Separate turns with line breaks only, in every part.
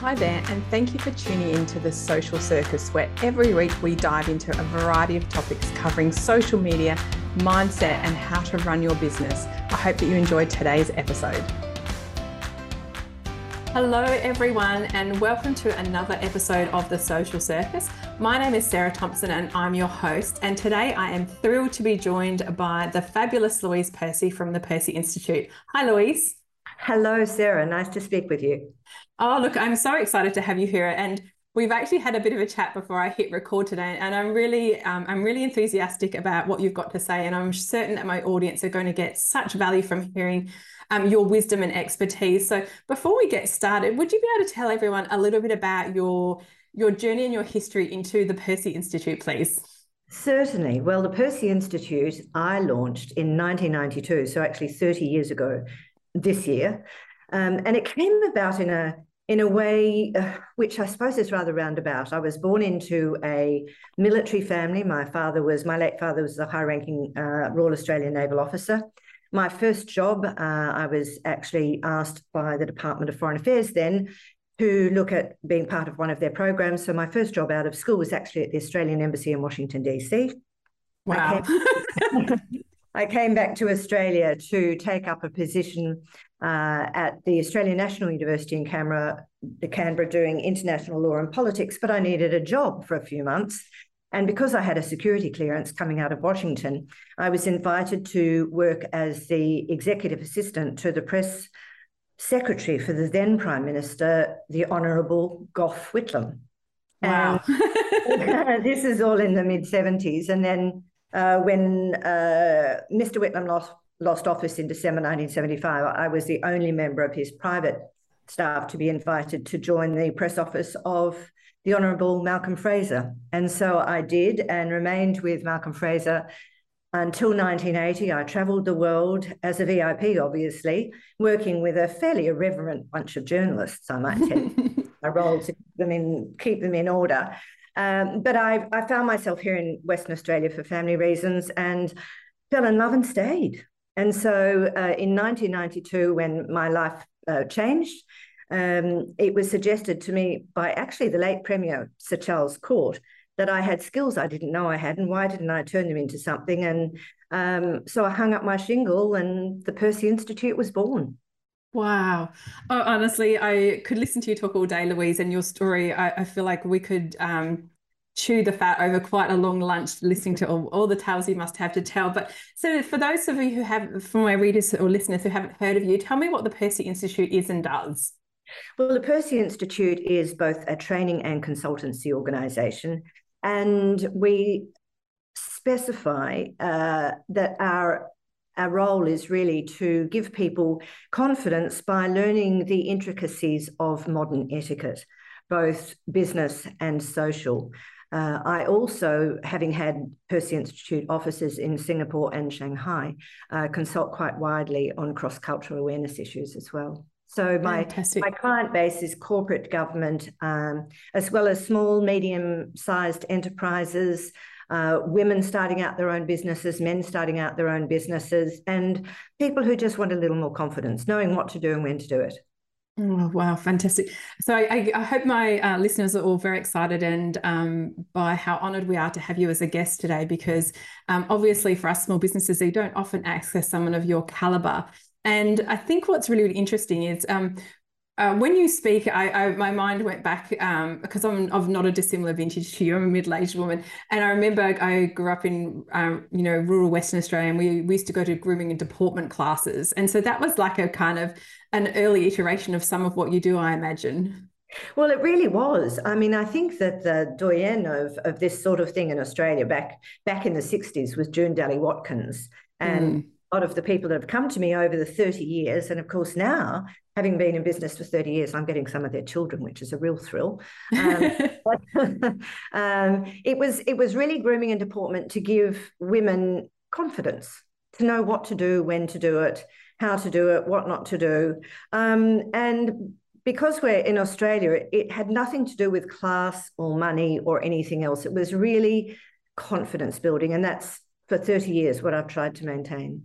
Hi there, and thank you for tuning in to the Social Circus, where every week we dive into a variety of topics covering social media, mindset, and how to run your business. I hope that you enjoyed today's episode. Hello, everyone, and welcome to another episode of the Social Circus. My name is Sarah Thompson, and I'm your host. And today I am thrilled to be joined by the fabulous Louise Percy from the Percy Institute. Hi, Louise.
Hello, Sarah. Nice to speak with you.
Oh, look, I'm so excited to have you here. And we've actually had a bit of a chat before I hit record today, and I'm really, um, I'm really enthusiastic about what you've got to say, and I'm certain that my audience are going to get such value from hearing um, your wisdom and expertise. So, before we get started, would you be able to tell everyone a little bit about your your journey and your history into the Percy Institute, please?
Certainly. Well, the Percy Institute I launched in 1992, so actually 30 years ago this year. Um, and it came about in a in a way uh, which I suppose is rather roundabout. I was born into a military family. My father was, my late father was a high ranking uh, Royal Australian Naval officer. My first job, uh, I was actually asked by the Department of Foreign Affairs then to look at being part of one of their programs. So my first job out of school was actually at the Australian Embassy in Washington, D.C.
Wow.
I came, I came back to Australia to take up a position uh, at the Australian National University in Canberra, Canberra doing international law and politics, but I needed a job for a few months. And because I had a security clearance coming out of Washington, I was invited to work as the executive assistant to the press secretary for the then Prime Minister, the Honourable Gough Whitlam.
Wow.
this is all in the mid 70s. And then uh, when uh, Mr. Whitlam lost lost office in December 1975, I was the only member of his private staff to be invited to join the press office of the Honourable Malcolm Fraser. And so I did and remained with Malcolm Fraser until 1980. I travelled the world as a VIP, obviously, working with a fairly irreverent bunch of journalists, I might say. role to them in, keep them in order. Um, but I, I found myself here in Western Australia for family reasons and fell in love and stayed. And so uh, in 1992, when my life uh, changed, um, it was suggested to me by actually the late Premier, Sir Charles Court, that I had skills I didn't know I had, and why didn't I turn them into something? And um, so I hung up my shingle, and the Percy Institute was born.
Wow. Oh, honestly, I could listen to you talk all day, Louise, and your story. I, I feel like we could um, chew the fat over quite a long lunch listening to all, all the tales you must have to tell. But so for those of you who have, for my readers or listeners who haven't heard of you, tell me what the Percy Institute is and does.
Well, the Percy Institute is both a training and consultancy organisation, and we specify uh, that our our role is really to give people confidence by learning the intricacies of modern etiquette, both business and social. Uh, I also, having had Percy Institute offices in Singapore and Shanghai, uh, consult quite widely on cross cultural awareness issues as well. So my my client base is corporate government, um, as well as small, medium-sized enterprises, uh, women starting out their own businesses, men starting out their own businesses, and people who just want a little more confidence, knowing what to do and when to do it.
Oh, wow, fantastic. So I, I hope my uh, listeners are all very excited and um, by how honoured we are to have you as a guest today, because um, obviously for us small businesses, we don't often access someone of your calibre. And I think what's really, really interesting is um, uh, when you speak, I, I, my mind went back um, because I'm of not a dissimilar vintage to you. I'm a middle-aged woman, and I remember I grew up in um, you know rural Western Australia, and we, we used to go to grooming and deportment classes, and so that was like a kind of an early iteration of some of what you do, I imagine.
Well, it really was. I mean, I think that the doyen of, of this sort of thing in Australia back back in the 60s was June Dally Watkins. And mm. A lot of the people that have come to me over the 30 years, and of course now having been in business for 30 years, I'm getting some of their children, which is a real thrill. Um, but, um, it was it was really grooming and deportment to give women confidence to know what to do, when to do it, how to do it, what not to do, um, and because we're in Australia, it had nothing to do with class or money or anything else. It was really confidence building, and that's for 30 years what I've tried to maintain.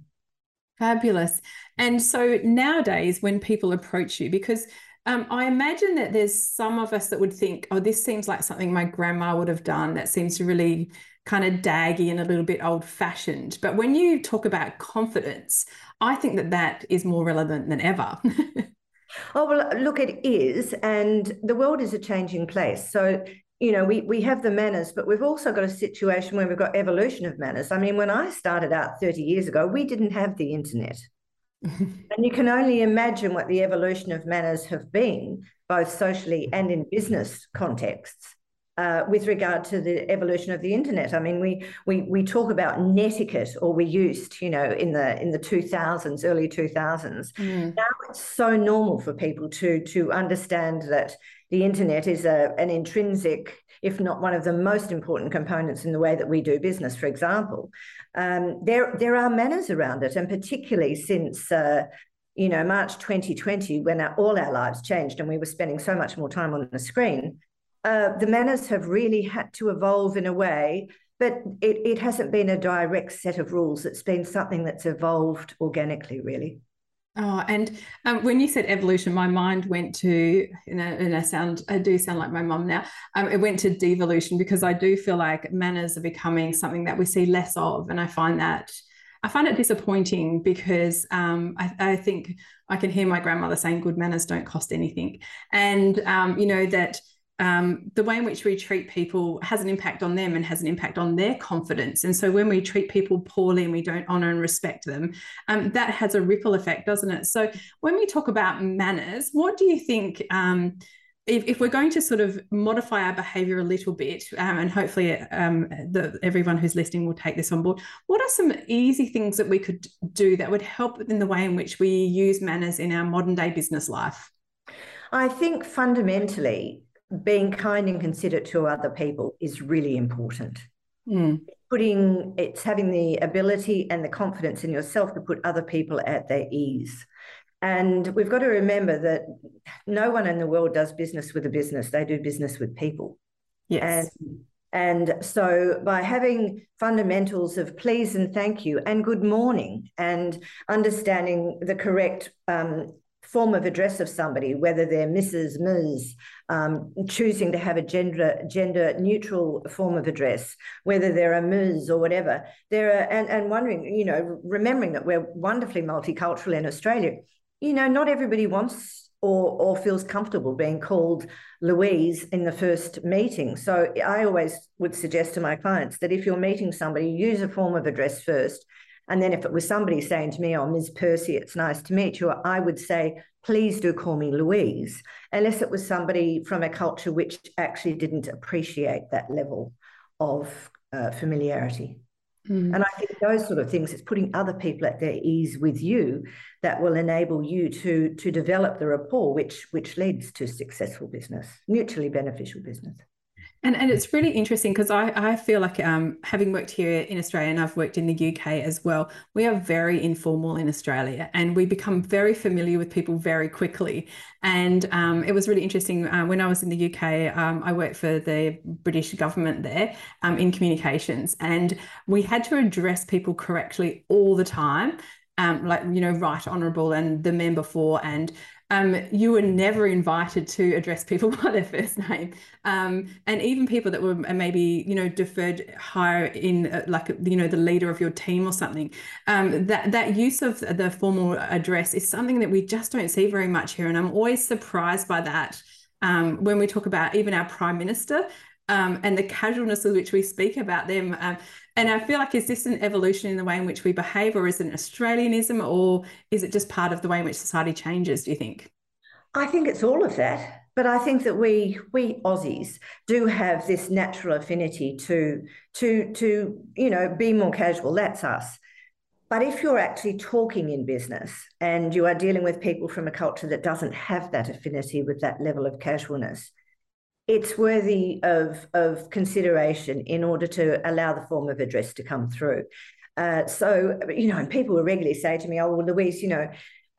Fabulous. And so nowadays, when people approach you, because Um, I imagine that there's some of us that would think, oh, this seems like something my grandma would have done. That seems really kind of daggy and a little bit old fashioned. But when you talk about confidence, I think that that is more relevant than ever.
oh, well, look, it is. And the world is a changing place. So, you know, we, we have the manners, but we've also got a situation where we've got evolution of manners. I mean, when I started out 30 years ago, we didn't have the internet. and you can only imagine what the evolution of manners have been, both socially and in business contexts. Uh, with regard to the evolution of the internet. I mean, we we we talk about netiquette, or we used, you know, in the in the two thousands, early two thousands. Mm. Now it's so normal for people to to understand that the internet is a, an intrinsic, if not one of the most important components in the way that we do business. For example, um, there there are manners around it, and particularly since. Uh, you know, March 2020, when our, all our lives changed and we were spending so much more time on the screen, uh, the manners have really had to evolve in a way, but it, it hasn't been a direct set of rules. It's been something that's evolved organically, really.
Oh, and um, when you said evolution, my mind went to, and I sound, I do sound like my mum now. Um, it went to devolution because I do feel like manners are becoming something that we see less of, and I find that I find it disappointing because um, I, I, think I can hear my grandmother saying good manners don't cost anything, and um, you know that um, the way in which we treat people has an impact on them and has an impact on their confidence. And so when we treat people poorly and we don't honor and respect them, um, that has a ripple effect, doesn't it? So when we talk about manners, what do you think? Um, if, if, we're going to sort of modify our behavior a little bit, um, and hopefully um, the, everyone who's listening will take this on board, what are some easy things that we could do that would help in the way in which we use manners in our modern day business life?
I think fundamentally, being kind and considerate to other people is really important. Mm. Putting it's having the ability and the confidence in yourself to put other people at their ease. And we've got to remember that no one in the world does business with a business, they do business with people.
Yes.
And, and so by having fundamentals of please and thank you and good morning and understanding the correct um, form of address of somebody, whether they're Mrs., Ms., um, choosing to have a gender gender neutral form of address, whether they're a Ms. or whatever. There are and and wondering, you know, remembering that we're wonderfully multicultural in Australia. You know, not everybody wants or or feels comfortable being called Louise in the first meeting. So I always would suggest to my clients that if you're meeting somebody, use a form of address first and then if it was somebody saying to me, oh, Ms. Percy, it's nice to meet you, I would say, please do call me Louise, unless it was somebody from a culture which actually didn't appreciate that level of uh, familiarity. Mm. And I think those sort of things, it's putting other people at their ease with you that will enable you to, to develop the rapport, which, which leads to successful business, mutually beneficial business.
And, and it's really interesting because I, I feel like um, having worked here in Australia and I've worked in the UK as well, we are very informal in Australia and we become very familiar with people very quickly. And um, it was really interesting uh, when I was in the UK, um, I worked for the British government there um, in communications and we had to address people correctly all the time. Um, like you know right honourable and the member for and um, you were never invited to address people by their first name. Um, and even people that were maybe, you know, deferred higher in uh, like, you know, the leader of your team or something. Um, that, that use of the formal address is something that we just don't see very much here. And I'm always surprised by that. Um, when we talk about even our prime minister, um, and the casualness with which we speak about them. Um, and I feel like, is this an evolution in the way in which we behave, or is it an Australianism, or is it just part of the way in which society changes, do you think?
I think it's all of that. But I think that we we Aussies do have this natural affinity to to to you know be more casual. That's us. But if you're actually talking in business and you are dealing with people from a culture that doesn't have that affinity with that level of casualness, it's worthy of, of consideration in order to allow the form of address to come through. Uh, so, you know, and people will regularly say to me, oh, well, Louise, you know,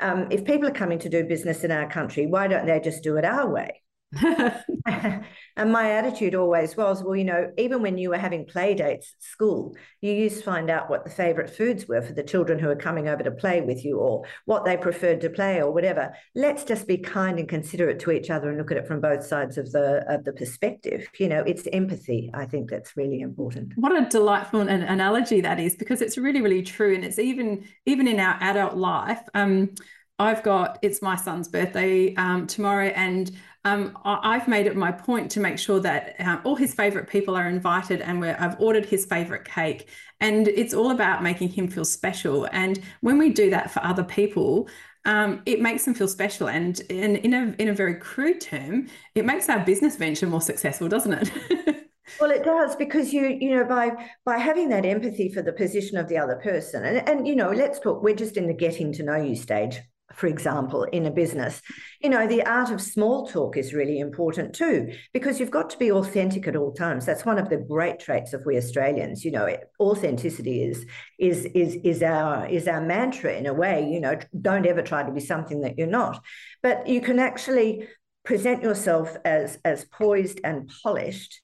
um, if people are coming to do business in our country, why don't they just do it our way? and my attitude always was, well, you know, even when you were having play dates at school, you used to find out what the favorite foods were for the children who were coming over to play with you or what they preferred to play or whatever. Let's just be kind and considerate to each other and look at it from both sides of the of the perspective. You know, it's empathy. I think that's really important.
What a delightful an analogy that is because it's really, really true. And it's even even in our adult life. Um, I've got it's my son's birthday um, tomorrow, and um, I've made it my point to make sure that um, all his favorite people are invited, and I've ordered his favorite cake. And it's all about making him feel special. And when we do that for other people, um, it makes them feel special. And, and in a in a very crude term, it makes our business venture more successful, doesn't it?
well it does because you you know by by having that empathy for the position of the other person and and you know let's talk we're just in the getting to know you stage for example, in a business. You know, the art of small talk is really important too, because you've got to be authentic at all times. That's one of the great traits of we Australians. You know, authenticity is is is is our is our mantra in a way. You know, don't ever try to be something that you're not. But you can actually present yourself as as poised and polished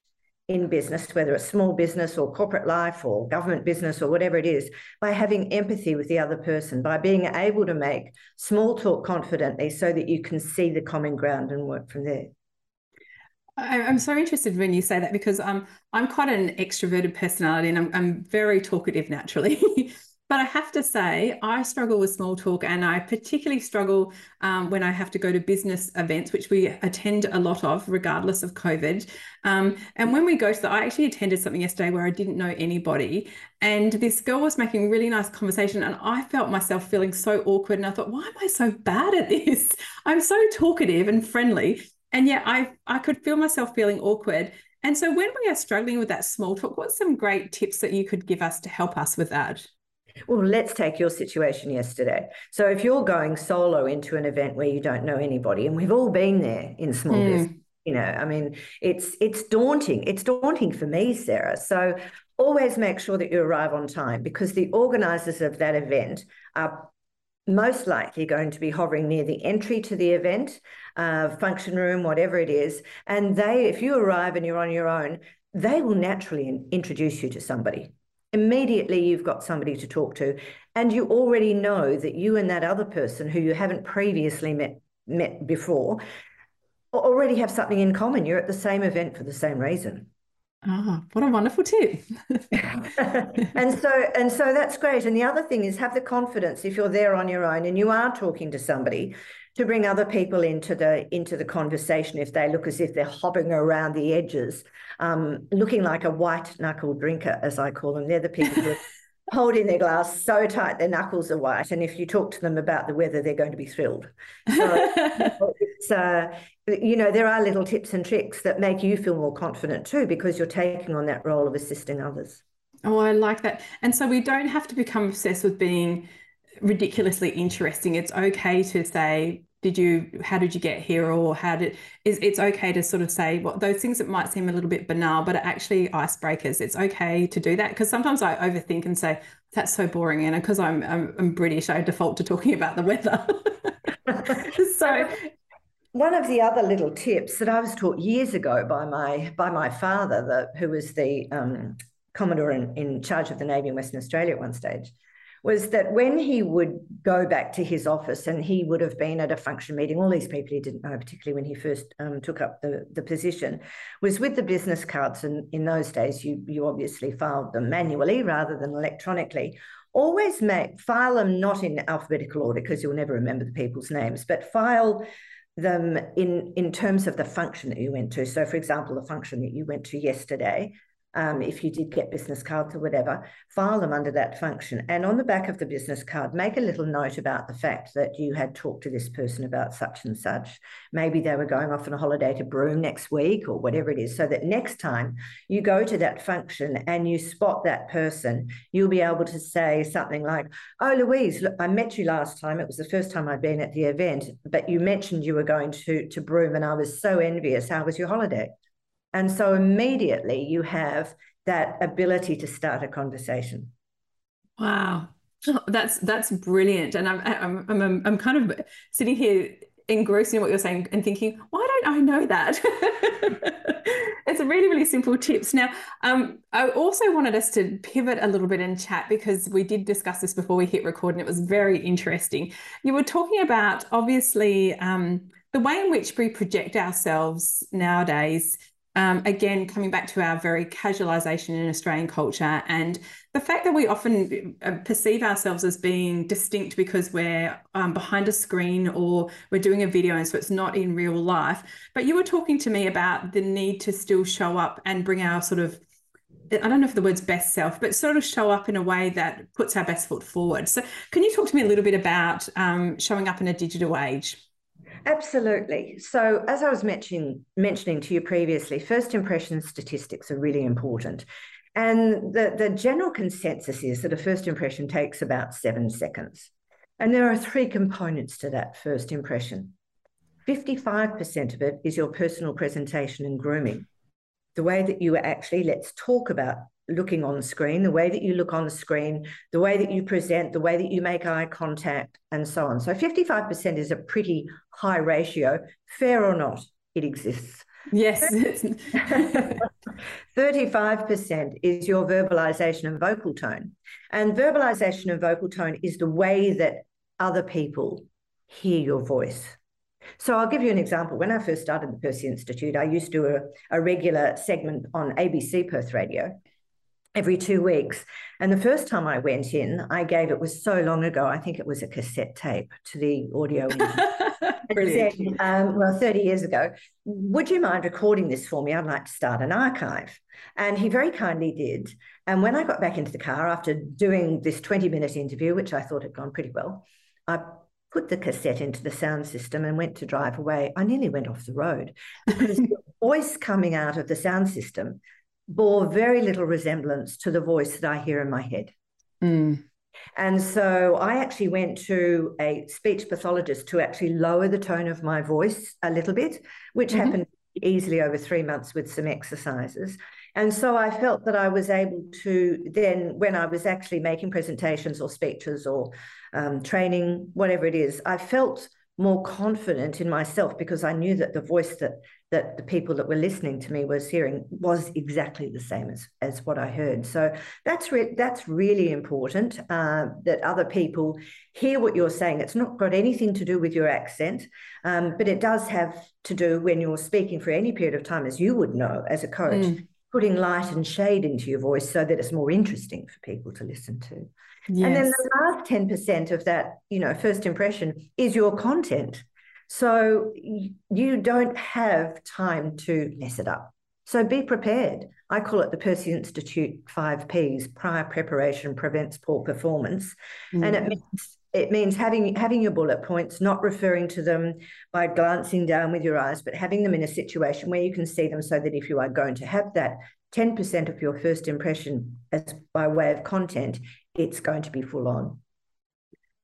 in business, whether it's small business or corporate life or government business or whatever it is, by having empathy with the other person, by being able to make small talk confidently so that you can see the common ground and work from there.
I'm so interested when you say that because um, I'm quite an extroverted personality and I'm, I'm very talkative naturally. But I have to say, I struggle with small talk, and I particularly struggle um, when I have to go to business events, which we attend a lot of, regardless of COVID. Um, and when we go to the, I actually attended something yesterday where I didn't know anybody, and this girl was making really nice conversation, and I felt myself feeling so awkward. And I thought, why am I so bad at this? I'm so talkative and friendly, and yet I I could feel myself feeling awkward. And so when we are struggling with that small talk, what's some great tips that you could give us to help us with that?
Well, let's take your situation yesterday. So, if you're going solo into an event where you don't know anybody, and we've all been there in small mm. business, you know, I mean, it's it's daunting. It's daunting for me, Sarah. So, always make sure that you arrive on time because the organisers of that event are most likely going to be hovering near the entry to the event, uh, function room, whatever it is. And they, if you arrive and you're on your own, they will naturally introduce you to somebody immediately you've got somebody to talk to and you already know that you and that other person who you haven't previously met met before already have something in common you're at the same event for the same reason
Ah, what a wonderful tip.
and so and so that's great. And the other thing is have the confidence if you're there on your own and you are talking to somebody to bring other people into the into the conversation if they look as if they're hopping around the edges, um, looking like a white knuckle drinker, as I call them. They're the people who are holding their glass so tight their knuckles are white, and if you talk to them about the weather, they're going to be thrilled. So it's uh, you know there are little tips and tricks that make you feel more confident too because you're taking on that role of assisting others.
Oh, I like that. And so we don't have to become obsessed with being ridiculously interesting. It's okay to say, did you how did you get here? or how did is it's okay to sort of say what well, those things that might seem a little bit banal but are actually icebreakers. It's okay to do that because sometimes i overthink and say that's so boring and because I'm, I'm, I'm british. I default to talking about the weather. So
one of the other little tips that i was taught years ago by my by my father the, who was the um, commodore in, in charge of the navy in western australia at one stage was that when he would go back to his office and he would have been at a function meeting, all these people he didn't know, particularly when he first um, took up the, the position, was with the business cards. And in those days, you, you obviously filed them manually rather than electronically. Always make file them not in alphabetical order because you'll never remember the people's names, but file them in in terms of the function that you went to. So, for example, the function that you went to yesterday, um, if you did get business cards or whatever, file them under that function. And on the back of the business card, make a little note about the fact that you had talked to this person about such and such. Maybe they were going off on a holiday to Broome next week or whatever it is, so that next time you go to that function and you spot that person, you'll be able to say something like, Oh, Louise, look, I met you last time. It was the first time I'd been at the event, but you mentioned you were going to, to Broome and I was so envious. How was your holiday? And so immediately you have that ability to start a conversation.
Wow. That's that's brilliant, and I'm I'm I'm I'm kind of sitting here engrossed in what you're saying and thinking, why don't I know that? it's a really, really simple tips. Now, um, I also wanted us to pivot a little bit and chat because we did discuss this before we hit record and it was very interesting. You were talking about obviously um, the way in which we project ourselves nowadays um, again, coming back to our very casualization in Australian culture and the fact that we often uh, perceive ourselves as being distinct because we're um, behind a screen or we're doing a video and so it's not in real life. But you were talking to me about the need to still show up and bring our sort of I don't know if the word's best self, but sort of show up in a way that puts our best foot forward. So, can you talk to me a little bit about um, showing up in a digital age?
Absolutely. So, as I was mentioning mentioning to you previously, first impression statistics are really important. And the, the general consensus is that a first impression takes about seven seconds. And there are three components to that first impression. 55% of it is your personal presentation and grooming. The way that you actually, let's talk about looking on the screen, the way that you look on the screen, the way that you present, the way that you make eye contact, and so on. So 55% is a pretty high ratio. Fair or not, it exists.
Yes.
35% is your verbalization and vocal tone. And verbalization and vocal tone is the way that other people hear your voice. So I'll give you an example. When I first started the Percy Institute, I used to do a, a regular segment on ABC Perth Radio every two weeks. And the first time I went in, I gave it was so long ago. I think it was a cassette tape to the audio. said, um, well, 30 years ago, would you mind recording this for me? I'd like to start an archive. And he very kindly did. And when I got back into the car after doing this 20 minute interview, which I thought had gone pretty well, I put the cassette into the sound system and went to drive away. I nearly went off the road because the voice coming out of the sound system bore very little resemblance to the voice that I hear in my head. Mm. And so I actually went to a speech pathologist to actually lower the tone of my voice a little bit, which mm-hmm. happened easily over three months with some exercises. And so I felt that I was able to then, when I was actually making presentations or speeches or um, training, whatever it is, I felt more confident in myself because I knew that the voice that that the people that were listening to me was hearing was exactly the same as, as what I heard. So that's re- that's really important uh, that other people hear what you're saying. It's not got anything to do with your accent, um, but it does have to do when you're speaking for any period of time, as you would know as a coach. Mm. Putting light and shade into your voice so that it's more interesting for people to listen to. Yes. And then the last 10% of that, you know, first impression is your content. So you don't have time to mess it up. So be prepared. I call it the Percy Institute five P's: prior preparation prevents poor performance, mm. and it means it means having having your bullet points, not referring to them by glancing down with your eyes, but having them in a situation where you can see them, so that if you are going to have that ten percent of your first impression as by way of content, it's going to be full on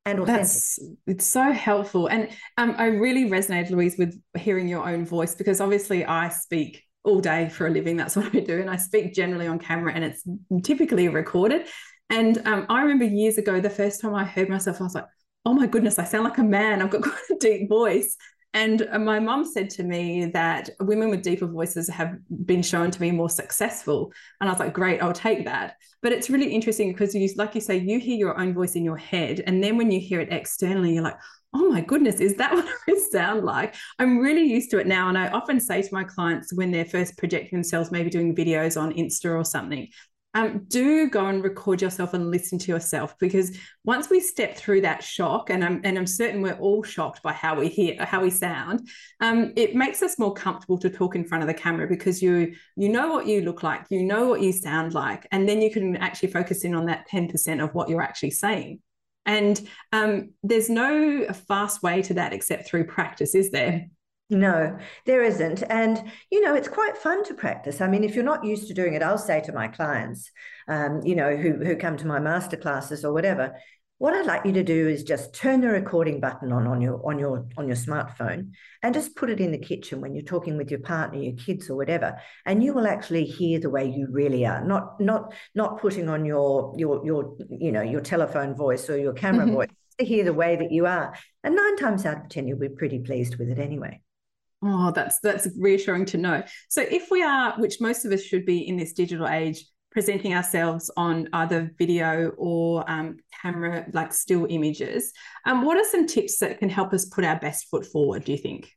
and authentic. That's
it's so helpful, and um, I really resonated, Louise, with hearing your own voice because obviously I speak all day for a living. That's what I do, and I speak generally on camera, and it's typically recorded. And um, I remember years ago, the first time I heard myself, I was like, "Oh my goodness, I sound like a man. I've got quite a deep voice." And uh, my mum said to me that women with deeper voices have been shown to be more successful. And I was like, great, I'll take that. But it's really interesting because you, like you say, you hear your own voice in your head. And then when you hear it externally, you're like, oh my goodness, is that what I sound like? I'm really used to it now. And I often say to my clients when they're first projecting themselves, maybe doing videos on Insta or something, um, do go and record yourself and listen to yourself because once we step through that shock, and I'm and I'm certain we're all shocked by how we hear how we sound, um, it makes us more comfortable to talk in front of the camera because you you know what you look like, you know what you sound like, and then you can actually focus in on that ten percent of what you're actually saying. And um, there's no fast way to that except through practice, is there?
No, there isn't. And, you know, it's quite fun to practice. I mean, if you're not used to doing it, I'll say to my clients, um, you know, who, who come to my master classes or whatever, what I'd like you to do is just turn the recording button on on your on your on your smartphone and just put it in the kitchen when you're talking with your partner, your kids, or whatever, and you will actually hear the way you really are. Not not not putting on your your your you know your telephone voice or your camera mm-hmm. voice to hear the way that you are. And nine times out of 10, you'll be pretty pleased with it anyway.
Oh, that's that's reassuring to know. So if we are, which most of us should be in this digital age, presenting ourselves on either video or um, camera, like still images, um, what are some tips that can help us put our best foot forward? Do you think?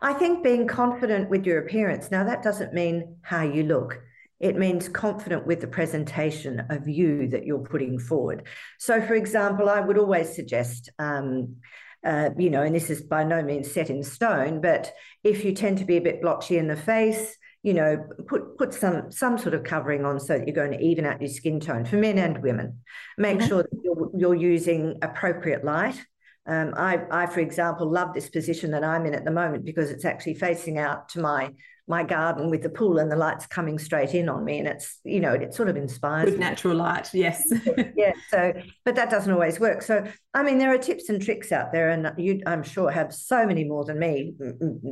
I think being confident with your appearance. Now that doesn't mean how you look. It means confident with the presentation of you that you're putting forward. So, for example, I would always suggest um, uh, you know, and this is by no means set in stone, but if you tend to be a bit blotchy in the face, you know, put put some some sort of covering on so that you're going to even out your skin tone for men and women. Make mm-hmm. sure that you're, you're using appropriate light. Um, I, I, for example, love this position that I'm in at the moment because it's actually facing out to my my garden with the pool and the lights coming straight in on me. And it's you know it sort of inspires
with natural light yes.
Yeah so but that doesn't always work. So i mean there are tips and tricks out there and you i'm sure have so many more than me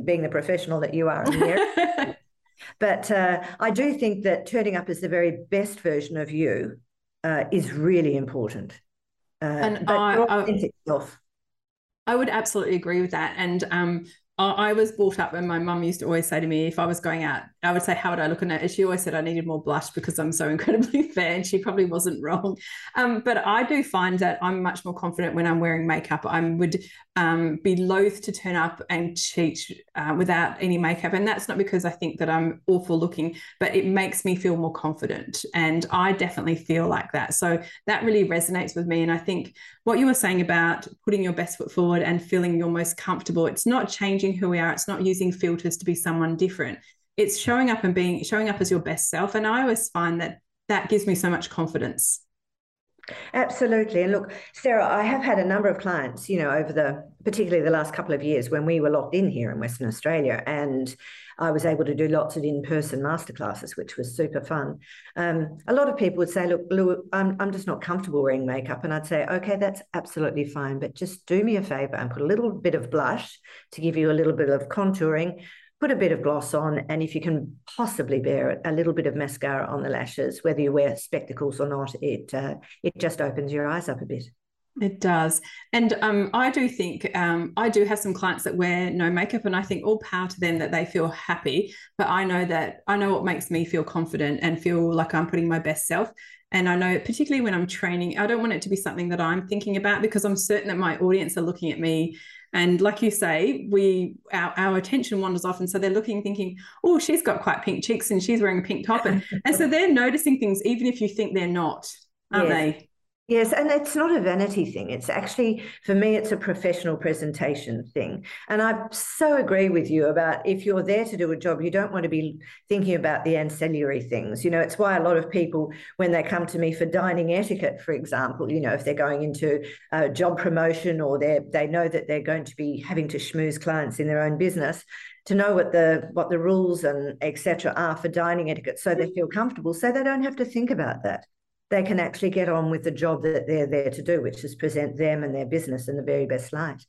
being the professional that you are but uh, i do think that turning up as the very best version of you uh, is really important. Uh, and I, I,
I would absolutely agree with that. And um, I was brought up and my mum used to always say to me if I was going out, I would say, How would I look in it? And she always said I needed more blush because I'm so incredibly fair. And she probably wasn't wrong. Um, but I do find that I'm much more confident when I'm wearing makeup. I would um, be loath to turn up and cheat uh, without any makeup. And that's not because I think that I'm awful looking, but it makes me feel more confident. And I definitely feel like that. So that really resonates with me. And I think what you were saying about putting your best foot forward and feeling your most comfortable, it's not changing who we are, it's not using filters to be someone different. It's showing up and being showing up as your best self. And I always find that that gives me so much confidence.
Absolutely. And look, Sarah, I have had a number of clients, you know, over the particularly the last couple of years when we were locked in here in Western Australia. And I was able to do lots of in-person masterclasses, which was super fun. Um, a lot of people would say, look, Lou, I'm, I'm just not comfortable wearing makeup. And I'd say, okay, that's absolutely fine. But just do me a favor and put a little bit of blush to give you a little bit of contouring put a bit of gloss on, and if you can possibly bear it, a little bit of mascara on the lashes, whether you wear spectacles or not, it uh, it just opens your eyes up a bit.
It does. And um, I do think um, I do have some clients that wear no makeup, and I think all power to them that they feel happy. But I know that I know what makes me feel confident and feel like I'm putting my best self. And I know, particularly when I'm training, I don't want it to be something that I'm thinking about because I'm certain that my audience are looking at me and like you say, we our, our attention wanders off. And so they're looking, thinking, oh, she's got quite pink cheeks and she's wearing a pink top. And, and so they're noticing things, even if you think they're not, aren't yes. they?
Yes, and it's not a vanity thing. It's actually, for me, it's a professional presentation thing. And I so agree with you about if you're there to do a job, you don't want to be thinking about the ancillary things. You know, it's why a lot of people, when they come to me for dining etiquette, for example, you know, if they're going into a job promotion or they they know that they're going to be having to schmooze clients in their own business, to know what the what the rules and etc. are for dining etiquette, so they feel comfortable, so they don't have to think about that they can actually get on with the job that they're there to do, which is present them and their business in the very best light.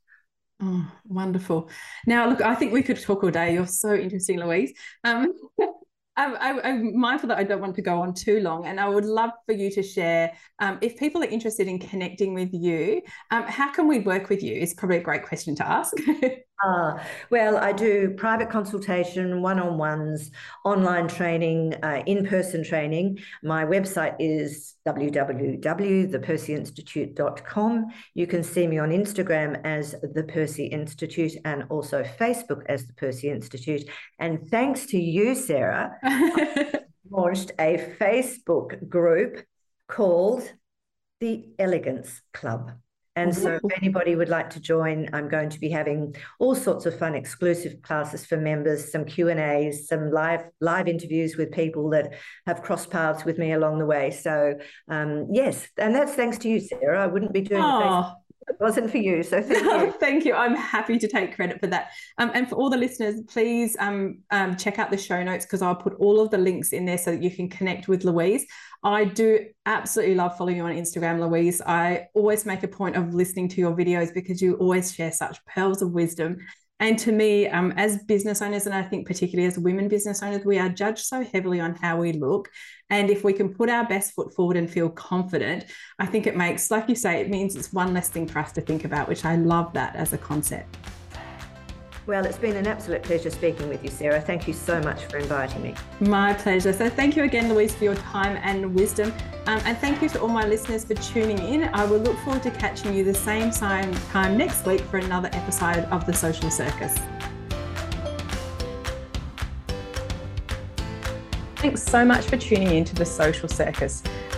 Oh, wonderful. Now, look, I think we could talk all day. You're so interesting, Louise. Um, I'm, I'm, mindful that I don't want to go on too long, and I would love for you to share. Um, if people are interested in connecting with you, um, how can we work with you? Is probably a great question to ask.
Ah, well, I do private consultation, one on ones, online training, uh, in person training. My website is www.thepercyinstitute.com. You can see me on Instagram as The Percy Institute and also Facebook as The Percy Institute. And thanks to you, Sarah, I launched a Facebook group called The Elegance Club. And so, if anybody would like to join, I'm going to be having all sorts of fun, exclusive classes for members, some Q and A's, some live live interviews with people that have crossed paths with me along the way. So, um, yes, and that's thanks to you, Sarah. I wouldn't be doing it it wasn't for you. So thank you.
thank you. I'm happy to take credit for that. Um, and for all the listeners, please um, um, check out the show notes because I'll put all of the links in there so that you can connect with Louise. I do absolutely love following you on Instagram, Louise. I always make a point of listening to your videos because you always share such pearls of wisdom And to me, um, as business owners, and I think particularly as women business owners, we are judged so heavily on how we look. And if we can put our best foot forward and feel confident, I think it makes, like you say, it means it's one less thing for us to think about, which I love that as a concept.
Well, it's been an absolute pleasure speaking with you, Sarah. Thank you so much for inviting me.
My pleasure. So, thank you again, Louise, for your time and wisdom. Um, and thank you to all my listeners for tuning in. I will look forward to catching you the same time next week for another episode of The Social Circus. Thanks so much for tuning in to The Social Circus.